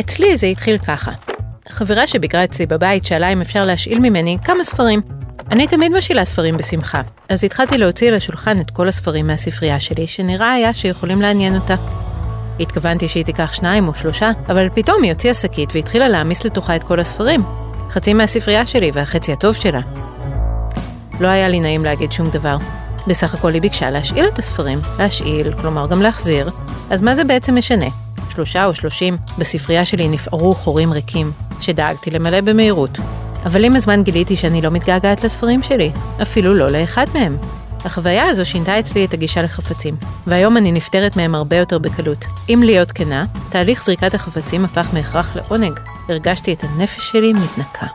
אצלי זה התחיל ככה. חברה שביקרה אצלי בבית שאלה אם אפשר להשאיל ממני כמה ספרים. אני תמיד משאילה ספרים בשמחה, אז התחלתי להוציא על השולחן את כל הספרים מהספרייה שלי, שנראה היה שיכולים לעניין אותה. התכוונתי שהיא תיקח שניים או שלושה, אבל פתאום היא הוציאה שקית והתחילה להעמיס לתוכה את כל הספרים. חצי מהספרייה שלי והחצי הטוב שלה. לא היה לי נעים להגיד שום דבר. בסך הכל היא ביקשה להשאיל את הספרים, להשאיל, כלומר גם להחזיר, אז מה זה בעצם משנה? שלושה או שלושים, בספרייה שלי נפערו חורים ריקים, שדאגתי למלא במהירות. אבל עם הזמן גיליתי שאני לא מתגעגעת לספרים שלי, אפילו לא לאחד מהם. החוויה הזו שינתה אצלי את הגישה לחפצים, והיום אני נפטרת מהם הרבה יותר בקלות. אם להיות כנה, תהליך זריקת החפצים הפך מהכרח לעונג. הרגשתי את הנפש שלי מתנקה.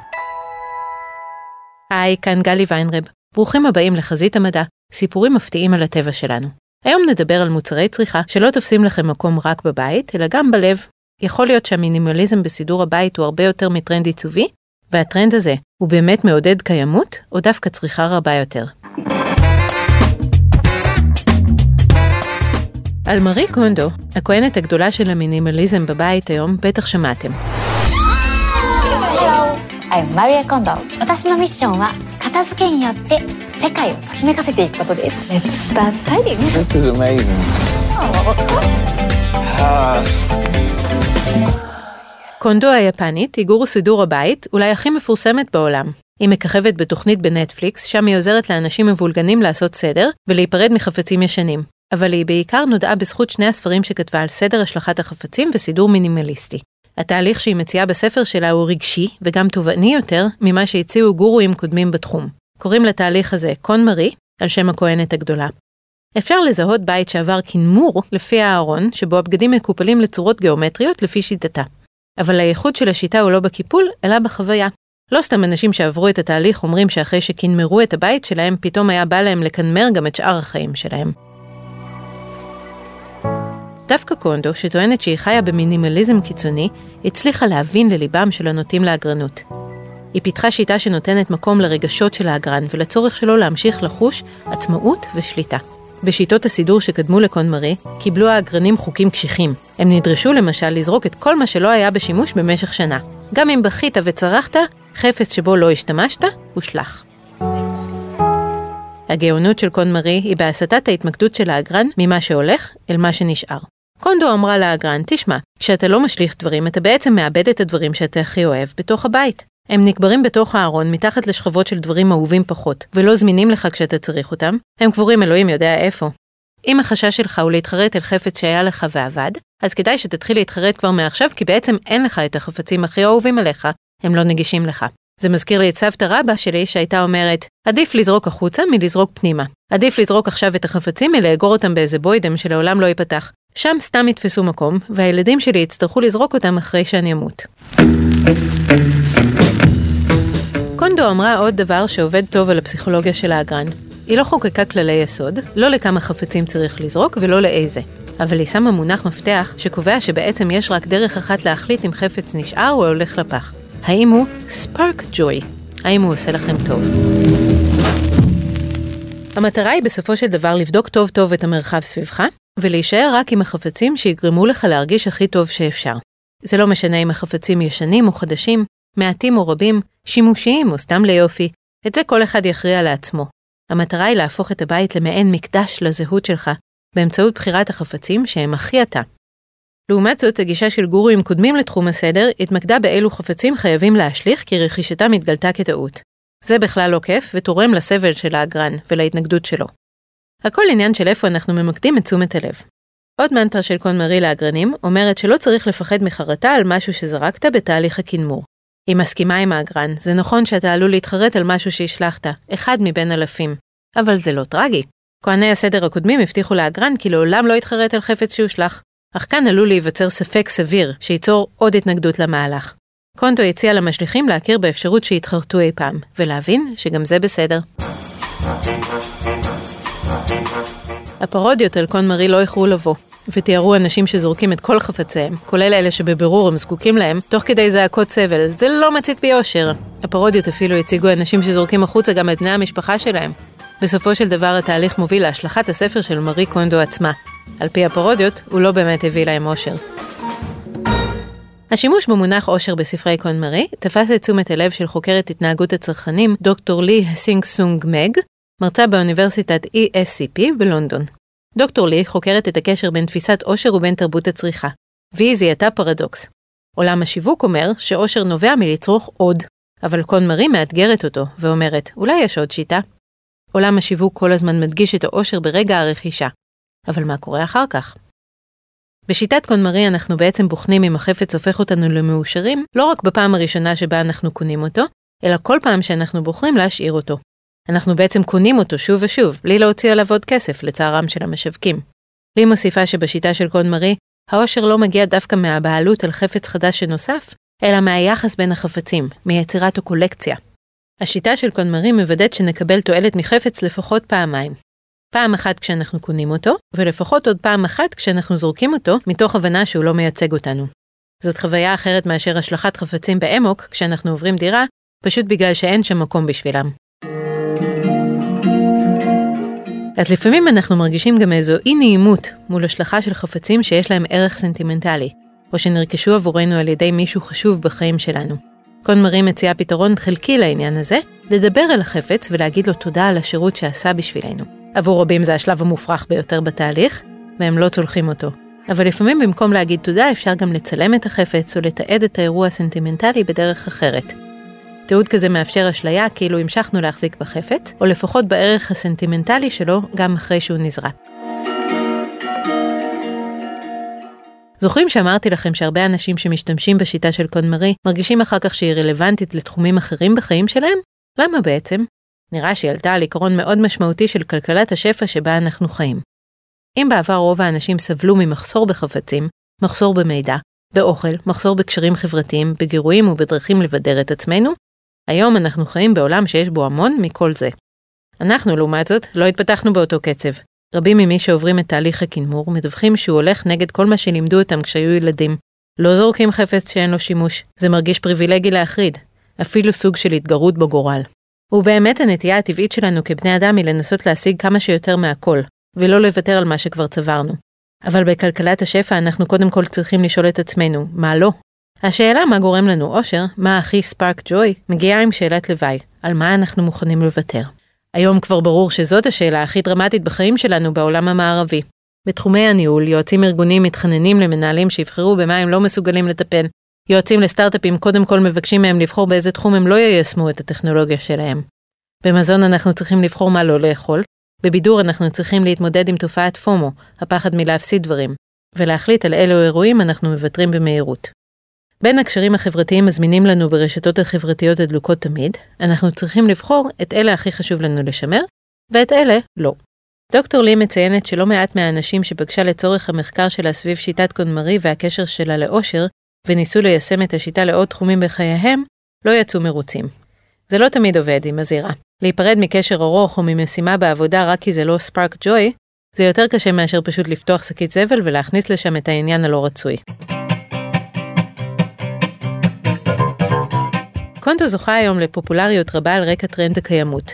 היי, כאן גלי ויינרב. ברוכים הבאים לחזית המדע, סיפורים מפתיעים על הטבע שלנו. היום נדבר על מוצרי צריכה שלא תופסים לכם מקום רק בבית, אלא גם בלב. יכול להיות שהמינימליזם בסידור הבית הוא הרבה יותר מטרנד עיצובי, והטרנד הזה הוא באמת מעודד קיימות, או דווקא צריכה רבה יותר. על מארי קונדו, הכהנת הגדולה של המינימליזם בבית היום, בטח שמעתם. I'm Maria Kondo 私のミッションは片付けによって 世界をときめかせていくことです Let's start tidying This is amazing. Ah, קונדו היפנית היא גורו סידור הבית, אולי הכי מפורסמת בעולם. היא מככבת בתוכנית בנטפליקס, שם היא עוזרת לאנשים מבולגנים לעשות סדר ולהיפרד מחפצים ישנים. אבל היא בעיקר נודעה בזכות שני הספרים שכתבה על סדר השלכת החפצים וסידור מינימליסטי. התהליך שהיא מציעה בספר שלה הוא רגשי וגם תובעני יותר ממה שהציעו גורואים קודמים בתחום. קוראים לתהליך הזה קון מרי, על שם הכהנת הגדולה. אפשר לזהות בית שעבר כנמור לפי הארון, שבו הבגדים מקופלים לצורות גיאומטריות לפי שיטתה. אבל הייחוד של השיטה הוא לא בקיפול, אלא בחוויה. לא סתם אנשים שעברו את התהליך אומרים שאחרי שכנמרו את הבית שלהם, פתאום היה בא להם לקנמר גם את שאר החיים שלהם. דווקא קונדו, שטוענת שהיא חיה במינימליזם קיצוני, הצליחה להבין לליבם של הנוטים לאגרנות. היא פיתחה שיטה שנותנת מקום לרגשות של האגרן ולצורך שלו להמשיך לחוש עצמאות ושליטה. בשיטות הסידור שקדמו לקון מרי, קיבלו האגרנים חוקים קשיחים. הם נדרשו למשל לזרוק את כל מה שלא היה בשימוש במשך שנה. גם אם בכית וצרחת, חפץ שבו לא השתמשת, הושלך. הגאונות של קון מרי היא בהסטת ההתמקדות של האגרן ממה שהולך אל מה שנשאר. קונדו אמרה לאגרן, תשמע, כשאתה לא משליך דברים, אתה בעצם מאבד את הדברים שאתה הכי אוהב בתוך הבית. הם נקברים בתוך הארון מתחת לשכבות של דברים אהובים פחות, ולא זמינים לך כשאתה צריך אותם, הם קבורים אלוהים יודע איפה. אם החשש שלך הוא להתחרט על חפץ שהיה לך ועבד, אז כדאי שתתחיל להתחרט כבר מעכשיו, כי בעצם אין לך את החפצים הכי אהובים עליך, הם לא נגישים לך. זה מזכיר לי את סבתא רבא שלי שהייתה אומרת, עדיף לזרוק החוצה מלזרוק פנימה. עדיף לזרוק עכשיו את החפצים מלאגור אותם באיזה בוידם שלעולם לא ייפתח. שם סתם יתפסו מקום, והילדים שלי יצטרכו לזרוק אותם אחרי שאני אמות. קונדו אמרה עוד דבר שעובד טוב על הפסיכולוגיה של האגרן. היא לא חוקקה כללי יסוד, לא לכמה חפצים צריך לזרוק ולא לאיזה. אבל היא שמה מונח מפתח שקובע שבעצם יש רק דרך אחת להחליט אם חפץ נשאר או הולך לפח. האם הוא ספארק ג'וי? האם הוא עושה לכם טוב? המטרה היא בסופו של דבר לבדוק טוב טוב את המרחב סביבך, ולהישאר רק עם החפצים שיגרמו לך להרגיש הכי טוב שאפשר. זה לא משנה אם החפצים ישנים או חדשים, מעטים או רבים, שימושיים או סתם ליופי, את זה כל אחד יכריע לעצמו. המטרה היא להפוך את הבית למעין מקדש לזהות שלך, באמצעות בחירת החפצים שהם הכי אתה. לעומת זאת, הגישה של גורואים קודמים לתחום הסדר התמקדה באילו חפצים חייבים להשליך כי רכישתם התגלתה כטעות. זה בכלל לא כיף ותורם לסבל של האגרן ולהתנגדות שלו. הכל עניין של איפה אנחנו ממקדים את תשומת הלב. עוד מנטרה של קון מרי לאגרנים אומרת שלא צריך לפחד מחרטה על משהו שזרקת בתהליך הקנמור. היא מסכימה עם האגרן, זה נכון שאתה עלול להתחרט על משהו שהשלכת, אחד מבין אלפים. אבל זה לא טרגי. כהני הסדר הקודמים הבטיחו לאגרן כי לעולם לא יתחרט על חפץ שהושלך. אך כאן עלול להיווצר ספק סביר, שייצור עוד התנגדות למהלך. קונטו הציע למשליכים להכיר באפשרות שיתחרטו אי פעם, ולהבין שגם זה בסדר. הפרודיות על קון מרי לא איחרו לבוא, ותיארו אנשים שזורקים את כל חפציהם, כולל אלה שבבירור הם זקוקים להם, תוך כדי זעקות סבל, זה לא מצית ביושר. הפרודיות אפילו הציגו אנשים שזורקים החוצה גם את בני המשפחה שלהם. בסופו של דבר התהליך מוביל להשלכת הספר של מארי קונדו עצמה. על פי הפרודיות, הוא לא באמת הביא להם אושר. השימוש במונח אושר בספרי קון מרי תפס את תשומת הלב של חוקרת התנהגות הצרכנים דוקטור לי סינג סונג מג, מרצה באוניברסיטת ESCP בלונדון. דוקטור לי חוקרת את הקשר בין תפיסת אושר ובין תרבות הצריכה, והיא זיהתה פרדוקס. עולם השיווק אומר שעושר נובע מלצרוך עוד, אבל קון מרי מאתגרת אותו ואומרת, אולי יש עוד שיטה? עולם השיווק כל הזמן מדגיש את העושר ברגע הרכישה, אבל מה קורה אחר כך? בשיטת קונמרי אנחנו בעצם בוחנים אם החפץ הופך אותנו למאושרים לא רק בפעם הראשונה שבה אנחנו קונים אותו, אלא כל פעם שאנחנו בוחרים להשאיר אותו. אנחנו בעצם קונים אותו שוב ושוב, בלי להוציא עליו עוד כסף, לצערם של המשווקים. לי מוסיפה שבשיטה של קונמרי, העושר לא מגיע דווקא מהבעלות על חפץ חדש שנוסף, אלא מהיחס בין החפצים, מיצירת הקולקציה. השיטה של קונמרי מוודאת שנקבל תועלת מחפץ לפחות פעמיים, פעם אחת כשאנחנו קונים אותו, ולפחות עוד פעם אחת כשאנחנו זורקים אותו, מתוך הבנה שהוא לא מייצג אותנו. זאת חוויה אחרת מאשר השלכת חפצים באמוק כשאנחנו עוברים דירה, פשוט בגלל שאין שם מקום בשבילם. אז לפעמים אנחנו מרגישים גם איזו אי נעימות מול השלכה של חפצים שיש להם ערך סנטימנטלי, או שנרכשו עבורנו על ידי מישהו חשוב בחיים שלנו. קון מרי מציעה פתרון חלקי לעניין הזה, לדבר על החפץ ולהגיד לו תודה על השירות שעשה בשבילנו. עבור רבים זה השלב המופרך ביותר בתהליך, והם לא צולחים אותו. אבל לפעמים במקום להגיד תודה אפשר גם לצלם את החפץ או לתעד את האירוע הסנטימנטלי בדרך אחרת. תיעוד כזה מאפשר אשליה כאילו המשכנו להחזיק בחפץ, או לפחות בערך הסנטימנטלי שלו גם אחרי שהוא נזרק. זוכרים שאמרתי לכם שהרבה אנשים שמשתמשים בשיטה של קונמרי מרגישים אחר כך שהיא רלוונטית לתחומים אחרים בחיים שלהם? למה בעצם? נראה שהיא עלתה על עיקרון מאוד משמעותי של כלכלת השפע שבה אנחנו חיים. אם בעבר רוב האנשים סבלו ממחסור בחפצים, מחסור במידע, באוכל, מחסור בקשרים חברתיים, בגירויים ובדרכים לבדר את עצמנו, היום אנחנו חיים בעולם שיש בו המון מכל זה. אנחנו, לעומת זאת, לא התפתחנו באותו קצב. רבים ממי שעוברים את תהליך הקנמור מדווחים שהוא הולך נגד כל מה שלימדו אותם כשהיו ילדים. לא זורקים חפץ שאין לו שימוש, זה מרגיש פריבילגי להחריד, אפילו סוג של התגרות בגורל. ובאמת הנטייה הטבעית שלנו כבני אדם היא לנסות להשיג כמה שיותר מהכל, ולא לוותר על מה שכבר צברנו. אבל בכלכלת השפע אנחנו קודם כל צריכים לשאול את עצמנו, מה לא? השאלה מה גורם לנו אושר, מה הכי ספארק ג'וי, מגיעה עם שאלת לוואי, על מה אנחנו מוכנים לוותר. היום כבר ברור שזאת השאלה הכי דרמטית בחיים שלנו בעולם המערבי. בתחומי הניהול, יועצים ארגוניים מתחננים למנהלים שיבחרו במה הם לא מסוגלים לטפל, יועצים לסטארט-אפים קודם כל מבקשים מהם לבחור באיזה תחום הם לא יישמו את הטכנולוגיה שלהם. במזון אנחנו צריכים לבחור מה לא לאכול, בבידור אנחנו צריכים להתמודד עם תופעת פומו, הפחד מלהפסיד דברים, ולהחליט על אילו אירועים אנחנו מוותרים במהירות. בין הקשרים החברתיים הזמינים לנו ברשתות החברתיות הדלוקות תמיד, אנחנו צריכים לבחור את אלה הכי חשוב לנו לשמר, ואת אלה לא. דוקטור לי מציינת שלא מעט מהאנשים שפגשה לצורך המחקר שלה סביב שיטת קונמרי והקשר שלה לאושר, וניסו ליישם את השיטה לעוד תחומים בחייהם, לא יצאו מרוצים. זה לא תמיד עובד, היא מזהירה. להיפרד מקשר ארוך או ממשימה בעבודה רק כי זה לא ספארק ג'וי, זה יותר קשה מאשר פשוט לפתוח שקית זבל ולהכניס לשם את העניין הלא רצוי. קונטו זוכה היום לפופולריות רבה על רקע טרנד הקיימות.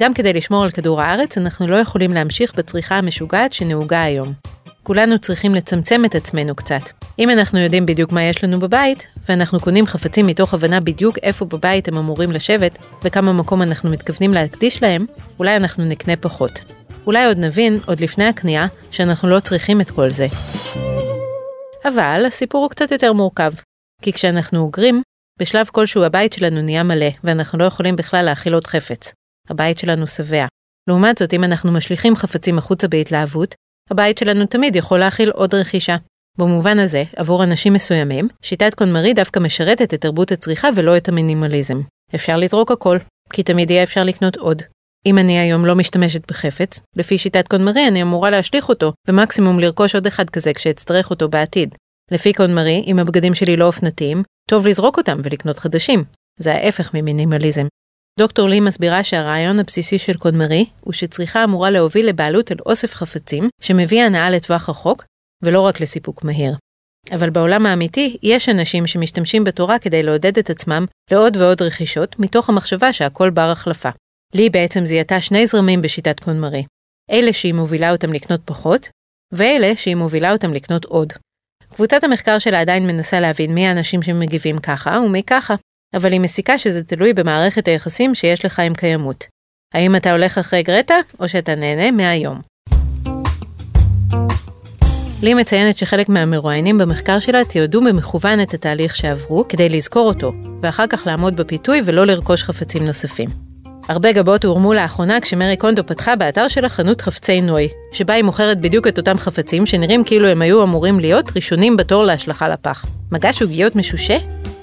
גם כדי לשמור על כדור הארץ, אנחנו לא יכולים להמשיך בצריכה המשוגעת שנהוגה היום. כולנו צריכים לצמצם את עצמנו קצת. אם אנחנו יודעים בדיוק מה יש לנו בבית, ואנחנו קונים חפצים מתוך הבנה בדיוק איפה בבית הם אמורים לשבת, וכמה מקום אנחנו מתכוונים להקדיש להם, אולי אנחנו נקנה פחות. אולי עוד נבין, עוד לפני הקנייה, שאנחנו לא צריכים את כל זה. אבל הסיפור הוא קצת יותר מורכב. כי כשאנחנו אוגרים, בשלב כלשהו הבית שלנו נהיה מלא, ואנחנו לא יכולים בכלל להכיל עוד חפץ. הבית שלנו שבע. לעומת זאת, אם אנחנו משליכים חפצים החוצה בהתלהבות, הבית שלנו תמיד יכול להכיל עוד רכישה. במובן הזה, עבור אנשים מסוימים, שיטת קונמרי דווקא משרתת את תרבות הצריכה ולא את המינימליזם. אפשר לזרוק הכל, כי תמיד יהיה אפשר לקנות עוד. אם אני היום לא משתמשת בחפץ, לפי שיטת קונמרי אני אמורה להשליך אותו, ומקסימום לרכוש עוד אחד כזה כשאצטרך אותו בעתיד. לפי קונמרי, אם הבגדים שלי לא אופנתיים, טוב לזרוק אותם ולקנות חדשים. זה ההפך ממינימליזם. דוקטור לי מסבירה שהרעיון הבסיסי של קודמרי הוא שצריכה אמורה להוביל לבעלות על אוסף חפצים שמביא הנאה לטווח רחוק, ולא רק לסיפוק מהיר. אבל בעולם האמיתי יש אנשים שמשתמשים בתורה כדי לעודד את עצמם לעוד ועוד רכישות, מתוך המחשבה שהכל בר החלפה. לי בעצם זיהתה שני זרמים בשיטת קונמרי. אלה שהיא מובילה אותם לקנות פחות, ואלה שהיא מובילה אותם לקנות עוד. קבוצת המחקר שלה עדיין מנסה להבין מי האנשים שמגיבים ככה ומי ככה, אבל היא מסיקה שזה תלוי במערכת היחסים שיש לך עם קיימות. האם אתה הולך אחרי גרטה, או שאתה נהנה מהיום. לי מציינת שחלק מהמרואיינים במחקר שלה תיעדו במכוון את התהליך שעברו כדי לזכור אותו, ואחר כך לעמוד בפיתוי ולא לרכוש חפצים נוספים. הרבה גבות הורמו לאחרונה כשמרי קונדו פתחה באתר שלה חנות חפצי נוי, שבה היא מוכרת בדיוק את אותם חפצים שנראים כאילו הם היו אמורים להיות ראשונים בתור להשלכה לפח. מגש עוגיות משושה?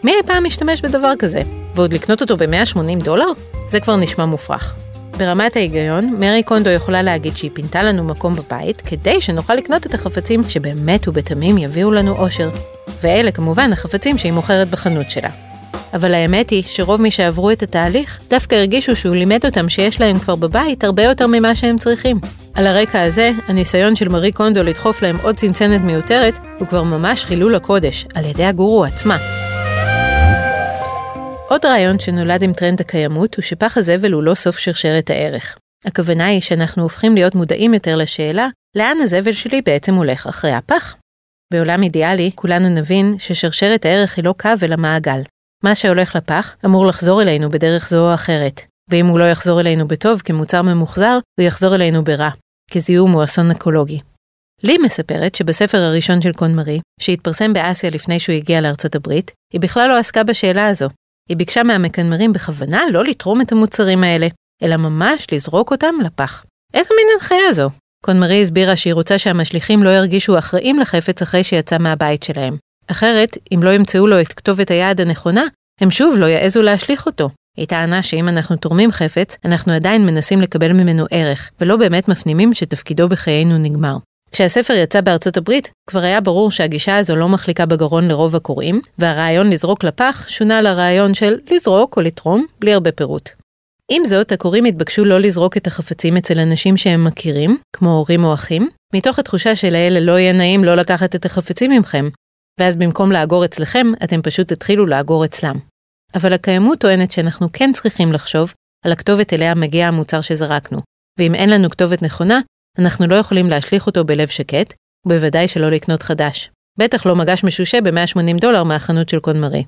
מי אי פעם משתמש בדבר כזה? ועוד לקנות אותו ב-180 דולר? זה כבר נשמע מופרך. ברמת ההיגיון, מרי קונדו יכולה להגיד שהיא פינתה לנו מקום בבית כדי שנוכל לקנות את החפצים שבאמת ובתמים יביאו לנו אושר. ואלה כמובן החפצים שהיא מוכרת בחנות שלה. אבל האמת היא שרוב מי שעברו את התהליך דווקא הרגישו שהוא לימד אותם שיש להם כבר בבית הרבה יותר ממה שהם צריכים. על הרקע הזה, הניסיון של מרי קונדו לדחוף להם עוד צנצנת מיותרת הוא כבר ממש חילול הקודש, על ידי הגורו עצמה. עוד רעיון שנולד עם טרנד הקיימות הוא שפח הזבל הוא לא סוף שרשרת הערך. הכוונה היא שאנחנו הופכים להיות מודעים יותר לשאלה, לאן הזבל שלי בעצם הולך אחרי הפח? בעולם אידיאלי, כולנו נבין ששרשרת הערך היא לא קו אלא מעגל. מה שהולך לפח אמור לחזור אלינו בדרך זו או אחרת, ואם הוא לא יחזור אלינו בטוב כמוצר ממוחזר, הוא יחזור אלינו ברע, כזיהום או אסון אקולוגי. לי מספרת שבספר הראשון של קון מרי, שהתפרסם באסיה לפני שהוא הגיע לארצות הברית, היא בכלל לא עסקה בשאלה הזו, היא ביקשה מהמקנמרים בכוונה לא לתרום את המוצרים האלה, אלא ממש לזרוק אותם לפח. איזה מין הנחיה זו? קונמרי הסבירה שהיא רוצה שהמשליכים לא ירגישו אחראים לחפץ אחרי שיצא מהבית שלהם. אחרת, אם לא ימצאו לו את כתובת היעד הנכונה, הם שוב לא יעזו להשליך אותו. היא טענה שאם אנחנו תורמים חפץ, אנחנו עדיין מנסים לקבל ממנו ערך, ולא באמת מפנימים שתפקידו בחיינו נגמר. כשהספר יצא בארצות הברית, כבר היה ברור שהגישה הזו לא מחליקה בגרון לרוב הקוראים, והרעיון לזרוק לפח שונה לרעיון של לזרוק או לתרום, בלי הרבה פירוט. עם זאת, הקוראים התבקשו לא לזרוק את החפצים אצל אנשים שהם מכירים, כמו הורים או אחים, מתוך התחושה שלאלה לא יהיה נעים לא לקחת את החפצים ממכם, ואז במקום לאגור אצלכם, אתם פשוט תתחילו לאגור אצלם. אבל הקיימות טוענת שאנחנו כן צריכים לחשוב על הכתובת אליה מגיע המוצר שזרקנו, ואם אין לנו כתובת נכונה, אנחנו לא יכולים להשליך אותו בלב שקט, ובוודאי שלא לקנות חדש. בטח לא מגש משושה ב-180 דולר מהחנות של קונמרי.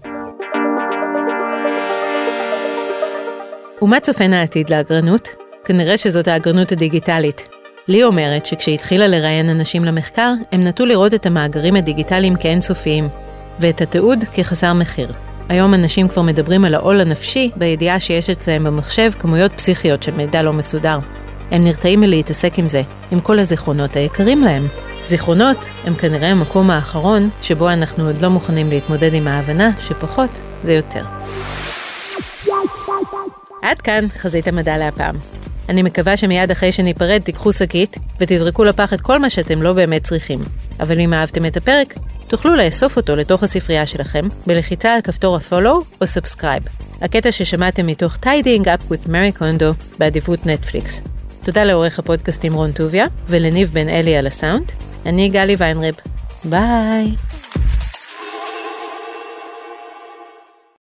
ומה צופן העתיד לאגרנות? כנראה שזאת האגרנות הדיגיטלית. לי אומרת שכשהתחילה לראיין אנשים למחקר, הם נטו לראות את המאגרים הדיגיטליים כאינסופיים, ואת התיעוד כחסר מחיר. היום אנשים כבר מדברים על העול הנפשי בידיעה שיש אצלם במחשב כמויות פסיכיות של מידע לא מסודר. הם נרתעים מלהתעסק עם זה, עם כל הזיכרונות היקרים להם. זיכרונות הם כנראה המקום האחרון שבו אנחנו עוד לא מוכנים להתמודד עם ההבנה שפחות זה יותר. עד כאן חזית המדע להפעם. אני מקווה שמיד אחרי שניפרד תיקחו שקית ותזרקו לפח את כל מה שאתם לא באמת צריכים. אבל אם אהבתם את הפרק, תוכלו לאסוף אותו לתוך הספרייה שלכם בלחיצה על כפתור ה-follow או subscribe. הקטע ששמעתם מתוך Tidying Up with Mary Kondo בעדיפות נטפליקס. תודה לעורך הפודקאסטים רון טוביה ולניב בן אלי על הסאונד. אני גלי ויינרב. ביי.